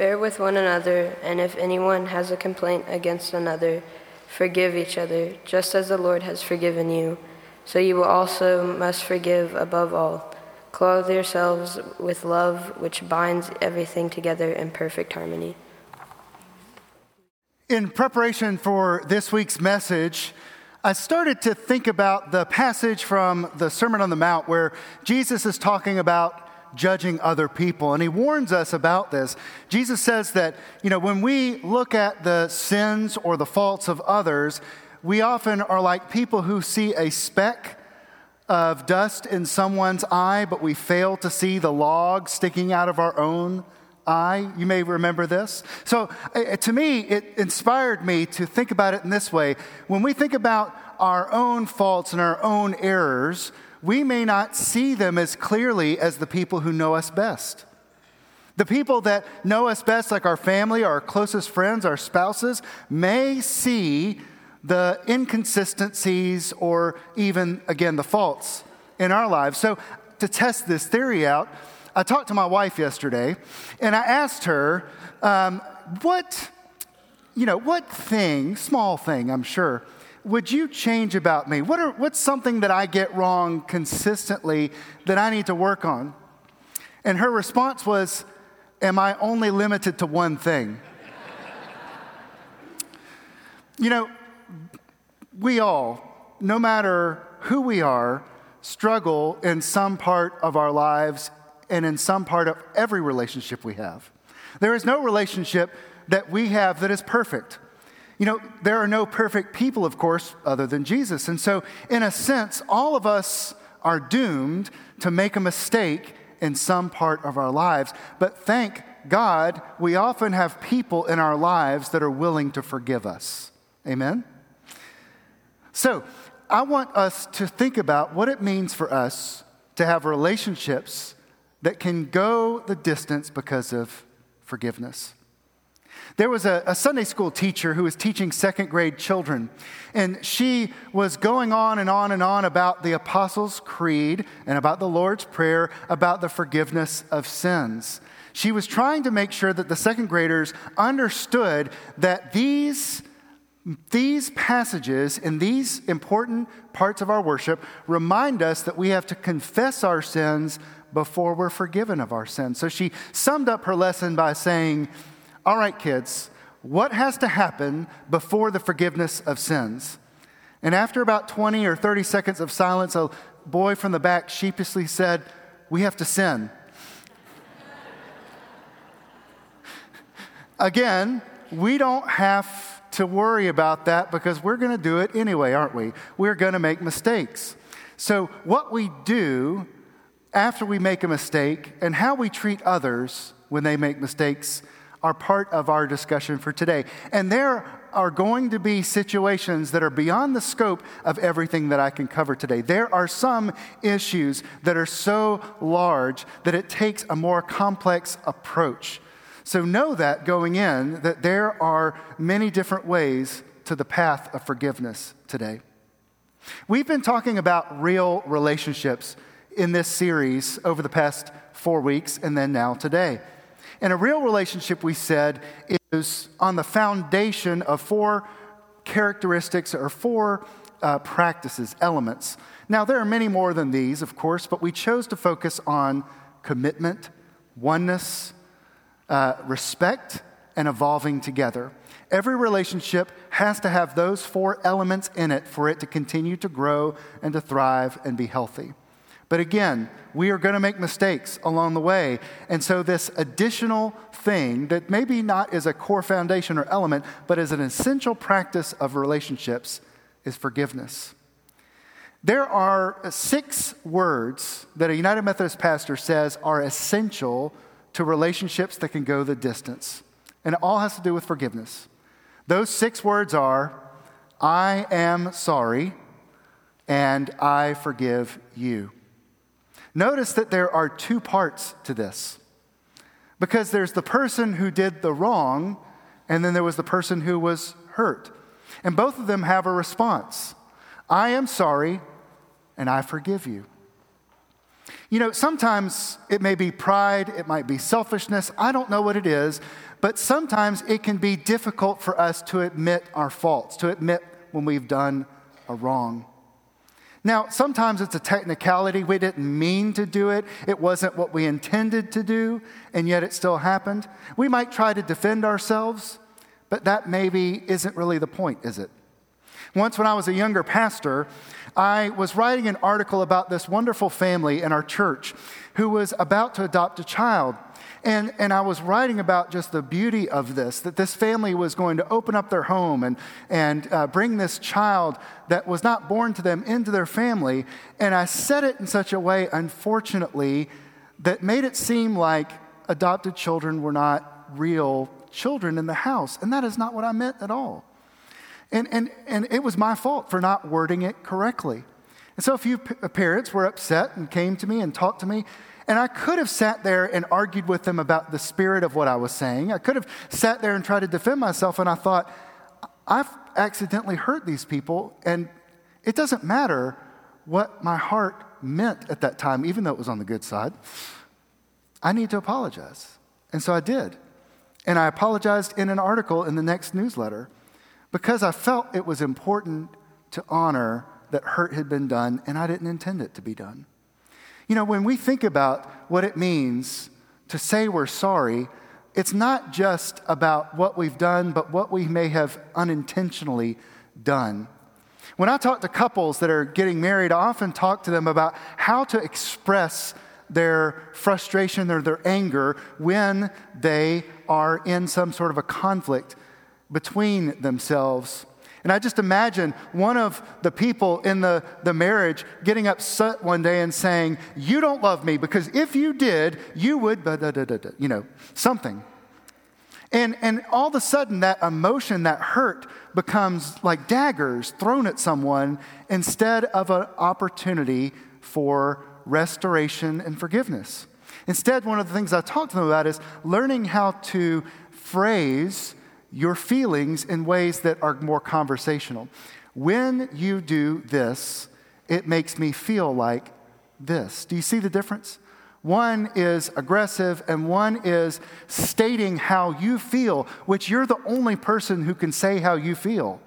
Bear with one another, and if anyone has a complaint against another, forgive each other, just as the Lord has forgiven you. So you will also must forgive above all. Clothe yourselves with love, which binds everything together in perfect harmony. In preparation for this week's message, I started to think about the passage from the Sermon on the Mount where Jesus is talking about judging other people. And he warns us about this. Jesus says that, you know, when we look at the sins or the faults of others, we often are like people who see a speck of dust in someone's eye, but we fail to see the log sticking out of our own eye. You may remember this. So, uh, to me, it inspired me to think about it in this way. When we think about our own faults and our own errors, we may not see them as clearly as the people who know us best. The people that know us best, like our family, our closest friends, our spouses, may see the inconsistencies or even, again, the faults in our lives. So, to test this theory out, I talked to my wife yesterday and I asked her, um, what, you know, what thing, small thing, I'm sure, would you change about me? What are, what's something that I get wrong consistently that I need to work on? And her response was, Am I only limited to one thing? you know, we all, no matter who we are, struggle in some part of our lives and in some part of every relationship we have. There is no relationship that we have that is perfect. You know, there are no perfect people, of course, other than Jesus. And so, in a sense, all of us are doomed to make a mistake in some part of our lives. But thank God, we often have people in our lives that are willing to forgive us. Amen? So, I want us to think about what it means for us to have relationships that can go the distance because of forgiveness. There was a, a, Sunday school teacher who was teaching second grade children, and she was going on and on and on about the Apostles' Creed and about the Lord's Prayer, about the forgiveness of sins. She was trying to make sure that the second graders understood that these, these passages and these important parts of our worship remind us that we have to confess our sins before we're forgiven of our sins. So she summed up her lesson by saying, all right, kids, what has to happen before the forgiveness of sins? And after about 20 or 30 seconds of silence, a boy from the back sheepishly said, We have to sin. Again, we don't have to worry about that because we're going to do it anyway, aren't we? We're going to make mistakes. So, what we do after we make a mistake and how we treat others when they make mistakes are part of our discussion for today. And there are going to be situations that are beyond the scope of everything that I can cover today. There are some issues that are so large that it takes a more complex approach. So know that going in, that there are many different ways to the path of forgiveness today. We've been talking about real relationships in this series over the past four weeks and then now today. And a real relationship, we said, is on the foundation of four characteristics or four uh, practices, elements. Now, there are many more than these, of course, but we chose to focus on commitment, oneness, uh, respect, and evolving together. Every relationship has to have those four elements in it for it to continue to grow and to thrive and be healthy. But again, we are going to make mistakes along the way. And so, this additional thing that maybe not is a core foundation or element, but is an essential practice of relationships is forgiveness. There are six words that a United Methodist pastor says are essential to relationships that can go the distance. And it all has to do with forgiveness. Those six words are I am sorry and I forgive you. Notice that there are two parts to this. Because there's the person who did the wrong, and then there was the person who was hurt. And both of them have a response I am sorry, and I forgive you. You know, sometimes it may be pride, it might be selfishness, I don't know what it is, but sometimes it can be difficult for us to admit our faults, to admit when we've done a wrong. Now, sometimes it's a technicality. We didn't mean to do it. It wasn't what we intended to do, and yet it still happened. We might try to defend ourselves, but that maybe isn't really the point, is it? Once, when I was a younger pastor, I was writing an article about this wonderful family in our church who was about to adopt a child. And, and I was writing about just the beauty of this, that this family was going to open up their home and, and uh, bring this child that was not born to them into their family. And I said it in such a way, unfortunately, that made it seem like adopted children were not real children in the house. And that is not what I meant at all. And, and, and it was my fault for not wording it correctly. And so a few parents were upset and came to me and talked to me. And I could have sat there and argued with them about the spirit of what I was saying. I could have sat there and tried to defend myself, and I thought, I've accidentally hurt these people, and it doesn't matter what my heart meant at that time, even though it was on the good side. I need to apologize. And so I did. And I apologized in an article in the next newsletter because I felt it was important to honor that hurt had been done, and I didn't intend it to be done. You know, when we think about what it means to say we're sorry, it's not just about what we've done, but what we may have unintentionally done. When I talk to couples that are getting married, I often talk to them about how to express their frustration or their anger when they are in some sort of a conflict between themselves. And I just imagine one of the people in the, the marriage getting upset one day and saying, You don't love me because if you did, you would, you know, something. And, and all of a sudden, that emotion, that hurt, becomes like daggers thrown at someone instead of an opportunity for restoration and forgiveness. Instead, one of the things I talk to them about is learning how to phrase your feelings in ways that are more conversational. When you do this, it makes me feel like this. Do you see the difference? One is aggressive, and one is stating how you feel, which you're the only person who can say how you feel,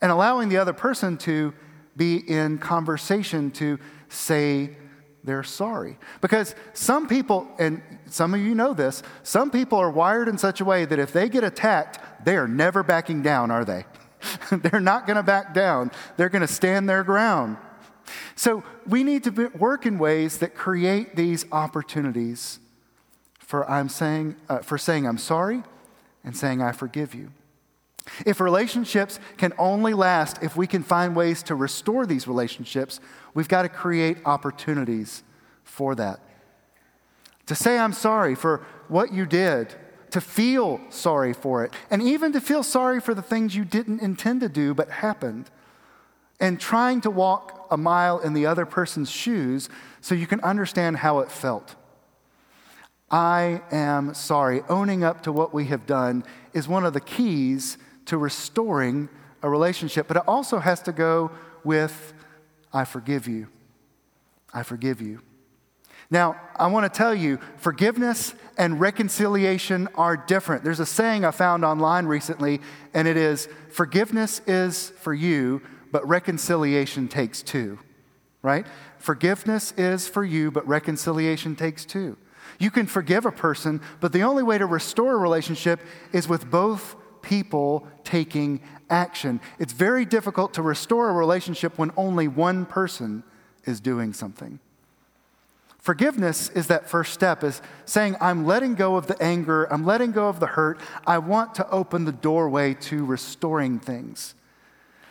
and allowing the other person to be in conversation to say they're sorry. Because some people, and some of you know this, some people are wired in such a way that if they get attacked, they are never backing down, are they? they're not going to back down, they're going to stand their ground. So we need to work in ways that create these opportunities for, I'm saying, uh, for saying I'm sorry and saying I forgive you. If relationships can only last if we can find ways to restore these relationships, we've got to create opportunities for that. To say, I'm sorry for what you did, to feel sorry for it, and even to feel sorry for the things you didn't intend to do but happened, and trying to walk a mile in the other person's shoes so you can understand how it felt. I am sorry. Owning up to what we have done is one of the keys to restoring a relationship, but it also has to go with, I forgive you. I forgive you. Now, I want to tell you, forgiveness and reconciliation are different. There's a saying I found online recently, and it is forgiveness is for you, but reconciliation takes two, right? Forgiveness is for you, but reconciliation takes two. You can forgive a person, but the only way to restore a relationship is with both people taking action. It's very difficult to restore a relationship when only one person is doing something. Forgiveness is that first step, is saying, I'm letting go of the anger, I'm letting go of the hurt. I want to open the doorway to restoring things.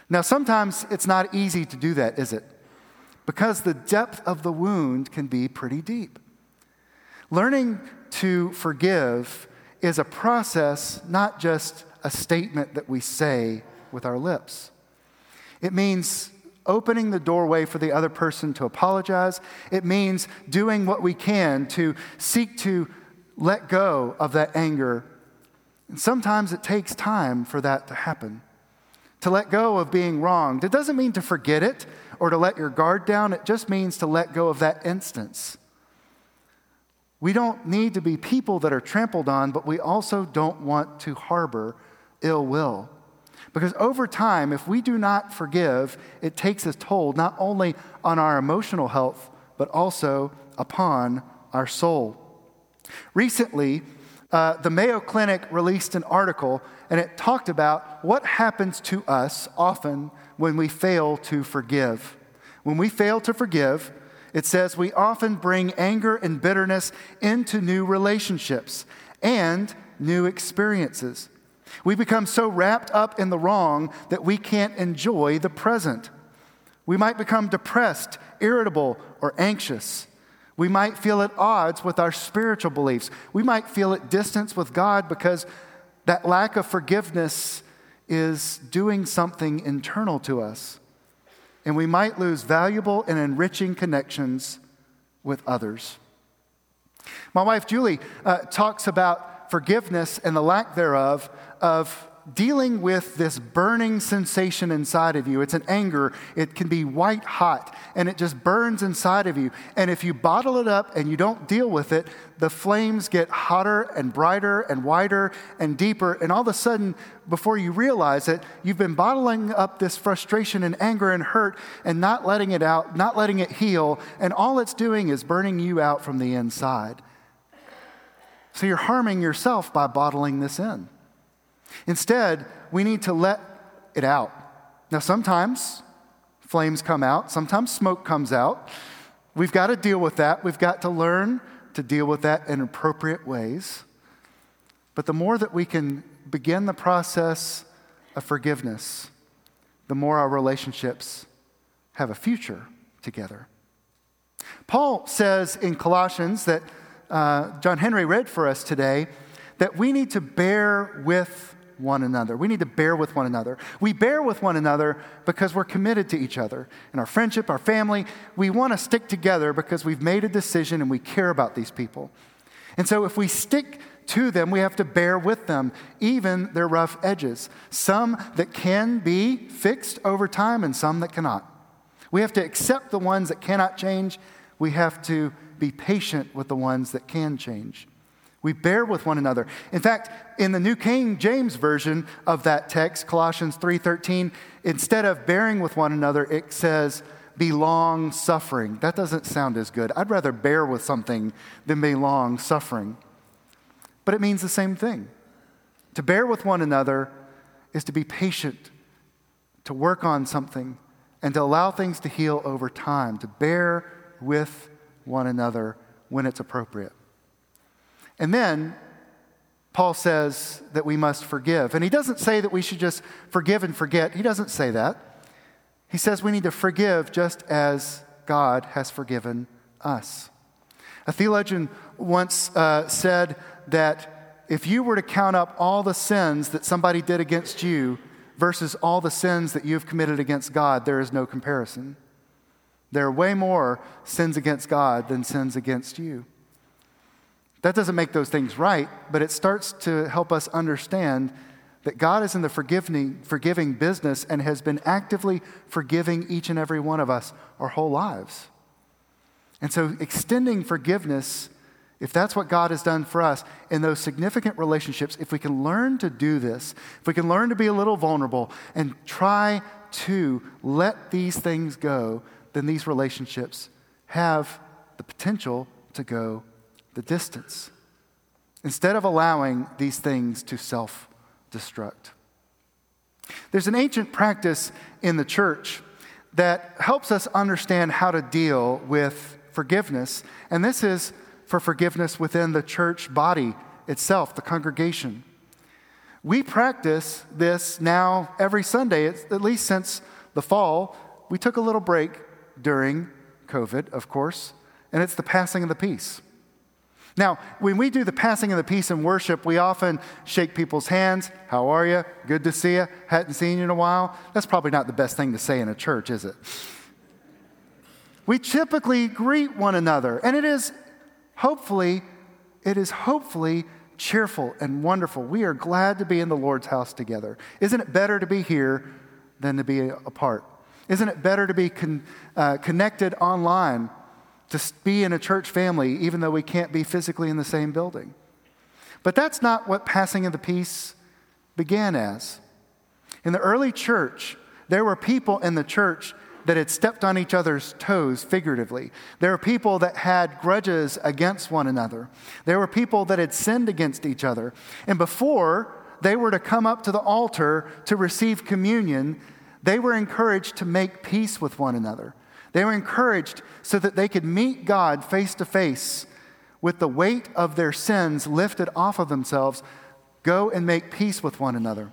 Now, sometimes it's not easy to do that, is it? Because the depth of the wound can be pretty deep. Learning to forgive is a process, not just a statement that we say with our lips. It means opening the doorway for the other person to apologize. It means doing what we can to seek to let go of that anger. And sometimes it takes time for that to happen. to let go of being wronged. It doesn't mean to forget it or to let your guard down, it just means to let go of that instance. We don't need to be people that are trampled on, but we also don't want to harbor ill will. Because over time, if we do not forgive, it takes a toll not only on our emotional health, but also upon our soul. Recently, uh, the Mayo Clinic released an article and it talked about what happens to us often when we fail to forgive. When we fail to forgive, it says we often bring anger and bitterness into new relationships and new experiences. We become so wrapped up in the wrong that we can't enjoy the present. We might become depressed, irritable, or anxious. We might feel at odds with our spiritual beliefs. We might feel at distance with God because that lack of forgiveness is doing something internal to us. And we might lose valuable and enriching connections with others. My wife Julie uh, talks about forgiveness and the lack thereof of dealing with this burning sensation inside of you. It's an anger. It can be white hot and it just burns inside of you. And if you bottle it up and you don't deal with it, the flames get hotter and brighter and wider and deeper. And all of a sudden, before you realize it, you've been bottling up this frustration and anger and hurt and not letting it out, not letting it heal. And all it's doing is burning you out from the inside. So you're harming yourself by bottling this in. Instead, we need to let it out. Now, sometimes flames come out, sometimes smoke comes out. We've got to deal with that. We've got to learn to deal with that in appropriate ways. But the more that we can begin the process of forgiveness, the more our relationships have a future together. Paul says in Colossians that uh, John Henry read for us today that we need to bear with one another. We need to bear with one another. We bear with one another because we're committed to each other. In our friendship, our family, we want to stick together because we've made a decision and we care about these people. And so if we stick to them, we have to bear with them, even their rough edges. Some that can be fixed over time and some that cannot. We have to accept the ones that cannot change. We have to be patient with the ones that can change. We bear with one another. In fact, in the New King James version of that text, Colossians 3:13, instead of bearing with one another, it says be long suffering. That doesn't sound as good. I'd rather bear with something than be long suffering. But it means the same thing. To bear with one another is to be patient, to work on something, and to allow things to heal over time, to bear with one another when it's appropriate. And then Paul says that we must forgive. And he doesn't say that we should just forgive and forget. He doesn't say that. He says we need to forgive just as God has forgiven us. A theologian once uh, said that if you were to count up all the sins that somebody did against you versus all the sins that you've committed against God, there is no comparison. There are way more sins against God than sins against you. That doesn't make those things right, but it starts to help us understand that God is in the forgiving, forgiving business and has been actively forgiving each and every one of us our whole lives. And so, extending forgiveness, if that's what God has done for us in those significant relationships, if we can learn to do this, if we can learn to be a little vulnerable and try to let these things go, then these relationships have the potential to go the distance instead of allowing these things to self destruct. There's an ancient practice in the church that helps us understand how to deal with forgiveness, and this is for forgiveness within the church body itself, the congregation. We practice this now every Sunday, at least since the fall. We took a little break during COVID, of course, and it's the passing of the peace. Now, when we do the passing of the peace in worship, we often shake people's hands. How are you? Good to see you. Hadn't seen you in a while. That's probably not the best thing to say in a church, is it? We typically greet one another, and it is hopefully, it is hopefully cheerful and wonderful. We are glad to be in the Lord's house together. Isn't it better to be here than to be apart? Isn't it better to be con- uh, connected online, to be in a church family, even though we can't be physically in the same building? But that's not what passing of the peace began as. In the early church, there were people in the church that had stepped on each other's toes figuratively. There were people that had grudges against one another. There were people that had sinned against each other. And before they were to come up to the altar to receive communion, they were encouraged to make peace with one another. They were encouraged so that they could meet God face to face with the weight of their sins lifted off of themselves, go and make peace with one another.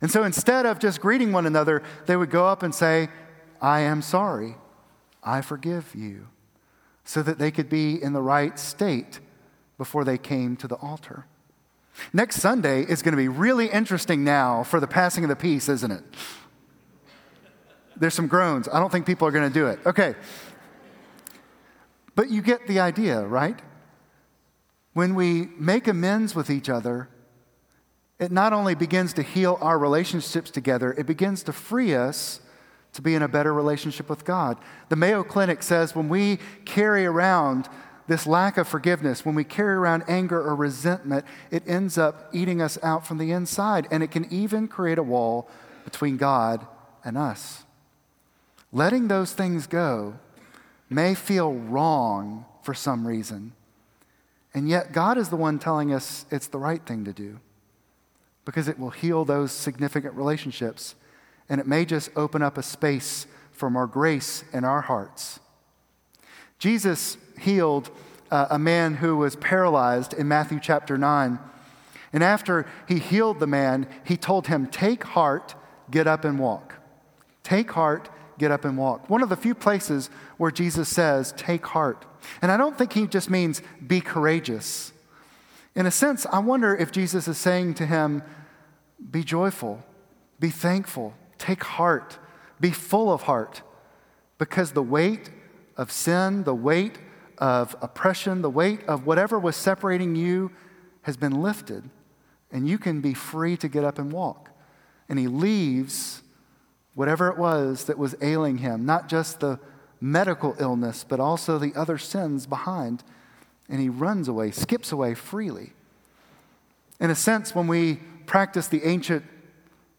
And so instead of just greeting one another, they would go up and say, I am sorry. I forgive you. So that they could be in the right state before they came to the altar. Next Sunday is going to be really interesting now for the passing of the peace, isn't it? There's some groans. I don't think people are going to do it. Okay. But you get the idea, right? When we make amends with each other, it not only begins to heal our relationships together, it begins to free us to be in a better relationship with God. The Mayo Clinic says when we carry around this lack of forgiveness, when we carry around anger or resentment, it ends up eating us out from the inside, and it can even create a wall between God and us. Letting those things go may feel wrong for some reason, and yet God is the one telling us it's the right thing to do because it will heal those significant relationships and it may just open up a space for more grace in our hearts. Jesus healed uh, a man who was paralyzed in Matthew chapter 9. And after he healed the man, he told him, Take heart, get up and walk. Take heart, get up and walk. One of the few places where Jesus says, Take heart. And I don't think he just means be courageous. In a sense, I wonder if Jesus is saying to him, Be joyful, be thankful, Take heart, be full of heart, because the weight of sin, the weight of oppression, the weight of whatever was separating you has been lifted, and you can be free to get up and walk. And he leaves whatever it was that was ailing him, not just the medical illness, but also the other sins behind. And he runs away, skips away freely. In a sense, when we practice the ancient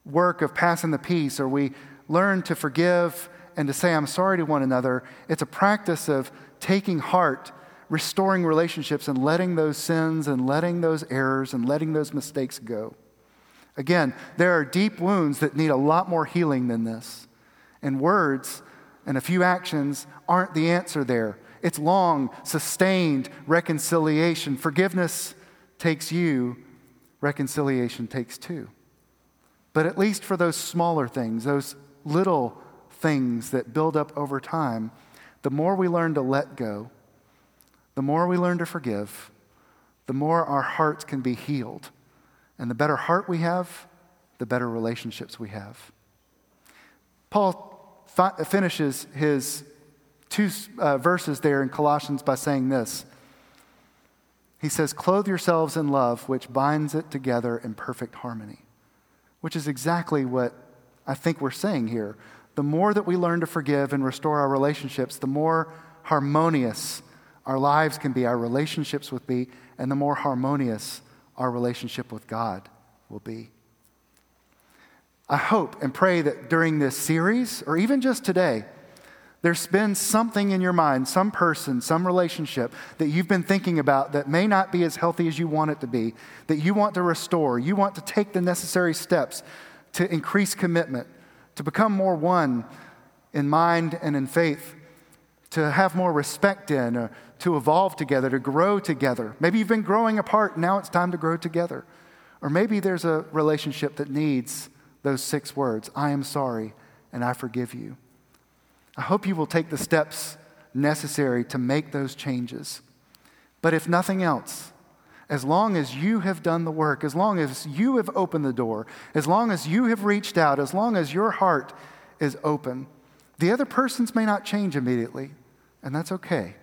work of passing the peace, or we learn to forgive and to say, I'm sorry to one another. It's a practice of taking heart, restoring relationships, and letting those sins and letting those errors and letting those mistakes go. Again, there are deep wounds that need a lot more healing than this. And words and a few actions aren't the answer there. It's long, sustained reconciliation. Forgiveness takes you, reconciliation takes two. But at least for those smaller things, those little things that build up over time, the more we learn to let go, the more we learn to forgive, the more our hearts can be healed. And the better heart we have, the better relationships we have. Paul fi- finishes his two uh, verses there in Colossians by saying this. He says, Clothe yourselves in love, which binds it together in perfect harmony which is exactly what I think we're saying here. The more that we learn to forgive and restore our relationships, the more harmonious our lives can be, our relationships will be, and the more harmonious our relationship with God will be. I hope and pray that during this series, or even just today, there's been something in your mind, some person, some relationship that you've been thinking about that may not be as healthy as you want it to be, that you want to restore. You want to take the necessary steps to increase commitment, to become more one in mind and in faith, to have more respect in, or to evolve together, to grow together. Maybe you've been growing apart, now it's time to grow together. Or maybe there's a relationship that needs those six words I am sorry and I forgive you. I hope you will take the steps necessary to make those changes. But if nothing else, as long as you have done the work, as long as you have opened the door, as long as you have reached out, as long as your heart is open, the other persons may not change immediately, and that's okay.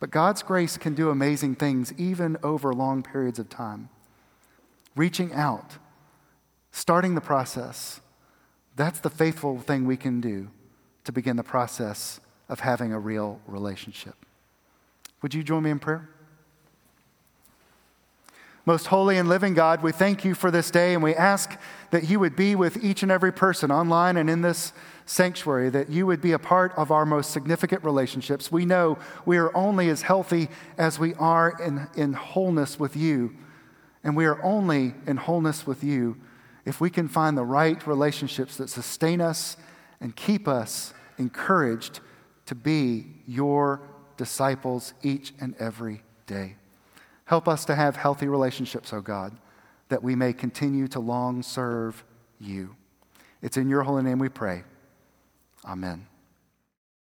But God's grace can do amazing things even over long periods of time. Reaching out, starting the process, That's the faithful thing we can do to begin the process of having a real relationship. Would you join me in prayer? Most holy and living God, we thank you for this day and we ask that you would be with each and every person online and in this sanctuary, that you would be a part of our most significant relationships. We know we are only as healthy as we are in, in wholeness with you, and we are only in wholeness with you if we can find the right relationships that sustain us and keep us encouraged to be your disciples each and every day. Help us to have healthy relationships, O oh God, that we may continue to long serve you. It's in your holy name we pray. Amen.